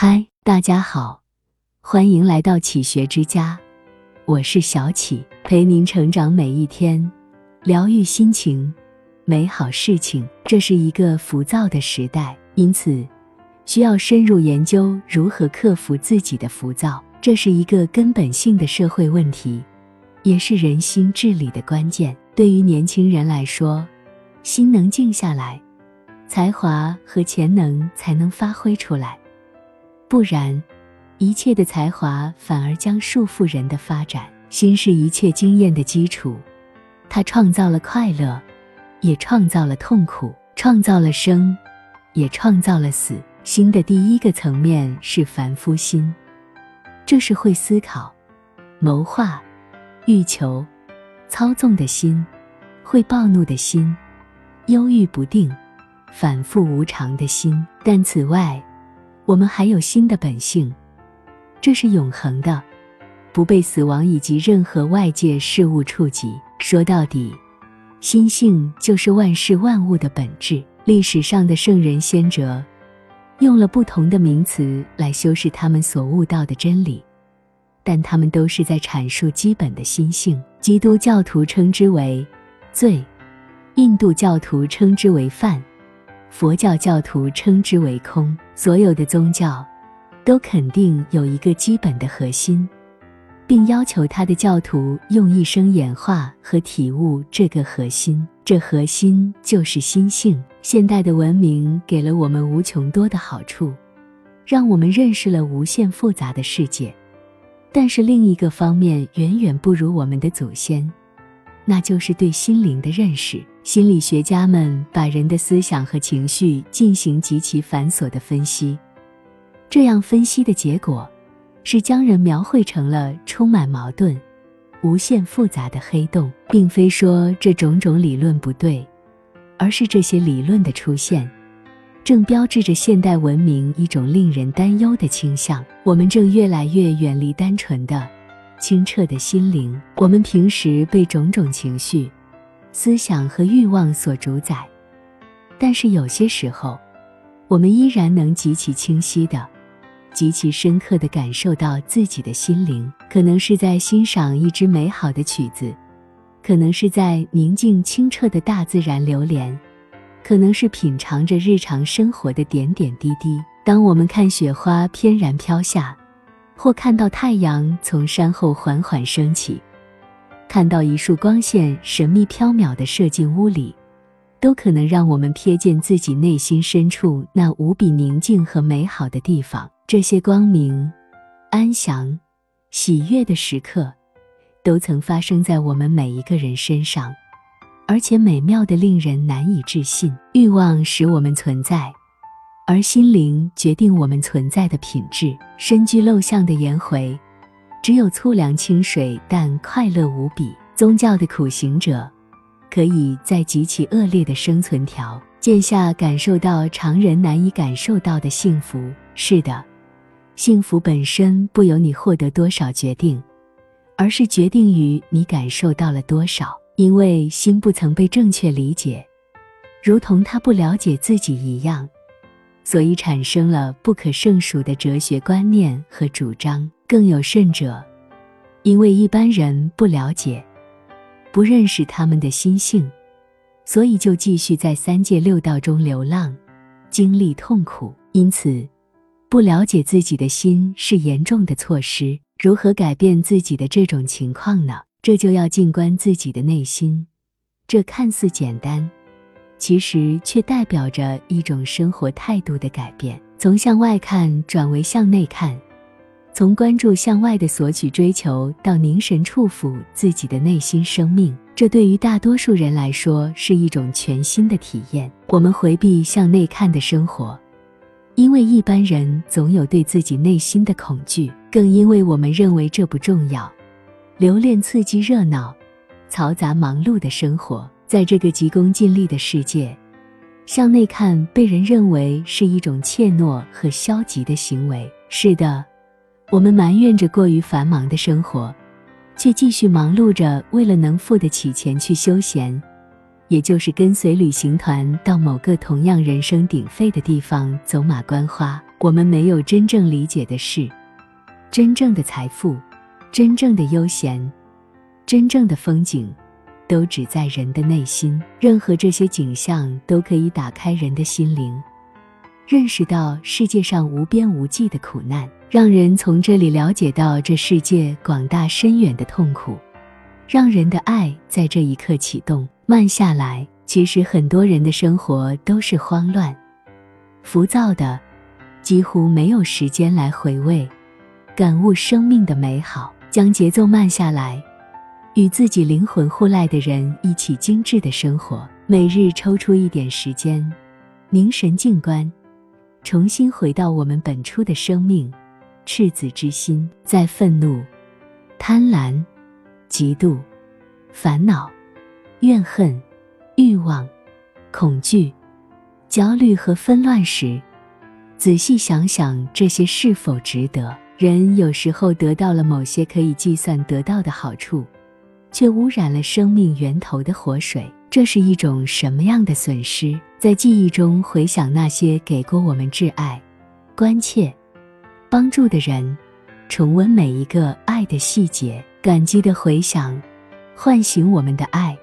嗨，大家好，欢迎来到启学之家，我是小启，陪您成长每一天，疗愈心情，美好事情。这是一个浮躁的时代，因此需要深入研究如何克服自己的浮躁。这是一个根本性的社会问题，也是人心治理的关键。对于年轻人来说，心能静下来，才华和潜能才能发挥出来。不然，一切的才华反而将束缚人的发展。心是一切经验的基础，它创造了快乐，也创造了痛苦，创造了生，也创造了死。心的第一个层面是凡夫心，这是会思考、谋划、欲求、操纵的心，会暴怒的心，忧郁不定、反复无常的心。但此外，我们还有新的本性，这是永恒的，不被死亡以及任何外界事物触及。说到底，心性就是万事万物的本质。历史上的圣人先哲，用了不同的名词来修饰他们所悟到的真理，但他们都是在阐述基本的心性。基督教徒称之为罪，印度教徒称之为犯。佛教教徒称之为空，所有的宗教都肯定有一个基本的核心，并要求他的教徒用一生演化和体悟这个核心。这核心就是心性。现代的文明给了我们无穷多的好处，让我们认识了无限复杂的世界，但是另一个方面远远不如我们的祖先，那就是对心灵的认识。心理学家们把人的思想和情绪进行极其繁琐的分析，这样分析的结果是将人描绘成了充满矛盾、无限复杂的黑洞。并非说这种种理论不对，而是这些理论的出现，正标志着现代文明一种令人担忧的倾向。我们正越来越远离单纯的、清澈的心灵。我们平时被种种情绪。思想和欲望所主宰，但是有些时候，我们依然能极其清晰的、极其深刻的感受到自己的心灵。可能是在欣赏一支美好的曲子，可能是在宁静清澈的大自然流连，可能是品尝着日常生活的点点滴滴。当我们看雪花翩然飘下，或看到太阳从山后缓缓升起。看到一束光线神秘飘渺地射进屋里，都可能让我们瞥见自己内心深处那无比宁静和美好的地方。这些光明、安详、喜悦的时刻，都曾发生在我们每一个人身上，而且美妙的令人难以置信。欲望使我们存在，而心灵决定我们存在的品质。深居陋巷的颜回。只有粗粮清水，但快乐无比。宗教的苦行者，可以在极其恶劣的生存条件下，感受到常人难以感受到的幸福。是的，幸福本身不由你获得多少决定，而是决定于你感受到了多少。因为心不曾被正确理解，如同他不了解自己一样，所以产生了不可胜数的哲学观念和主张。更有甚者，因为一般人不了解、不认识他们的心性，所以就继续在三界六道中流浪，经历痛苦。因此，不了解自己的心是严重的错失。如何改变自己的这种情况呢？这就要静观自己的内心。这看似简单，其实却代表着一种生活态度的改变，从向外看转为向内看。从关注向外的索取追求，到凝神触抚自己的内心生命，这对于大多数人来说是一种全新的体验。我们回避向内看的生活，因为一般人总有对自己内心的恐惧，更因为我们认为这不重要。留恋刺激、热闹、嘈杂、忙碌的生活，在这个急功近利的世界，向内看被人认为是一种怯懦和消极的行为。是的。我们埋怨着过于繁忙的生活，却继续忙碌着，为了能付得起钱去休闲，也就是跟随旅行团到某个同样人声鼎沸的地方走马观花。我们没有真正理解的是，真正的财富，真正的悠闲，真正的风景，都只在人的内心。任何这些景象都可以打开人的心灵，认识到世界上无边无际的苦难，让人从这里了解到这世界广大深远的痛苦，让人的爱在这一刻启动，慢下来。其实很多人的生活都是慌乱、浮躁的，几乎没有时间来回味、感悟生命的美好。将节奏慢下来，与自己灵魂互赖的人一起精致的生活。每日抽出一点时间，凝神静观，重新回到我们本初的生命赤子之心。在愤怒、贪婪、嫉妒、烦恼、怨恨。欲望、恐惧、焦虑和纷乱时，仔细想想这些是否值得？人有时候得到了某些可以计算得到的好处，却污染了生命源头的活水，这是一种什么样的损失？在记忆中回想那些给过我们挚爱、关切、帮助的人，重温每一个爱的细节，感激的回想，唤醒我们的爱。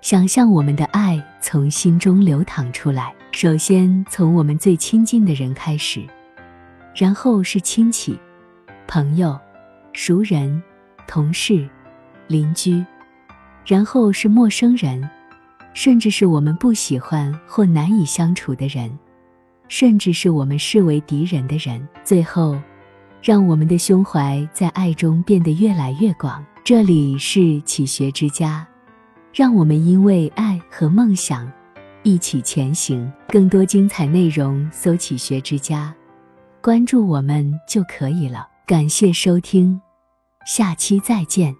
想象我们的爱从心中流淌出来，首先从我们最亲近的人开始，然后是亲戚、朋友、熟人、同事、邻居，然后是陌生人，甚至是我们不喜欢或难以相处的人，甚至是我们视为敌人的人。最后，让我们的胸怀在爱中变得越来越广。这里是启学之家。让我们因为爱和梦想一起前行。更多精彩内容，搜“启学之家”，关注我们就可以了。感谢收听，下期再见。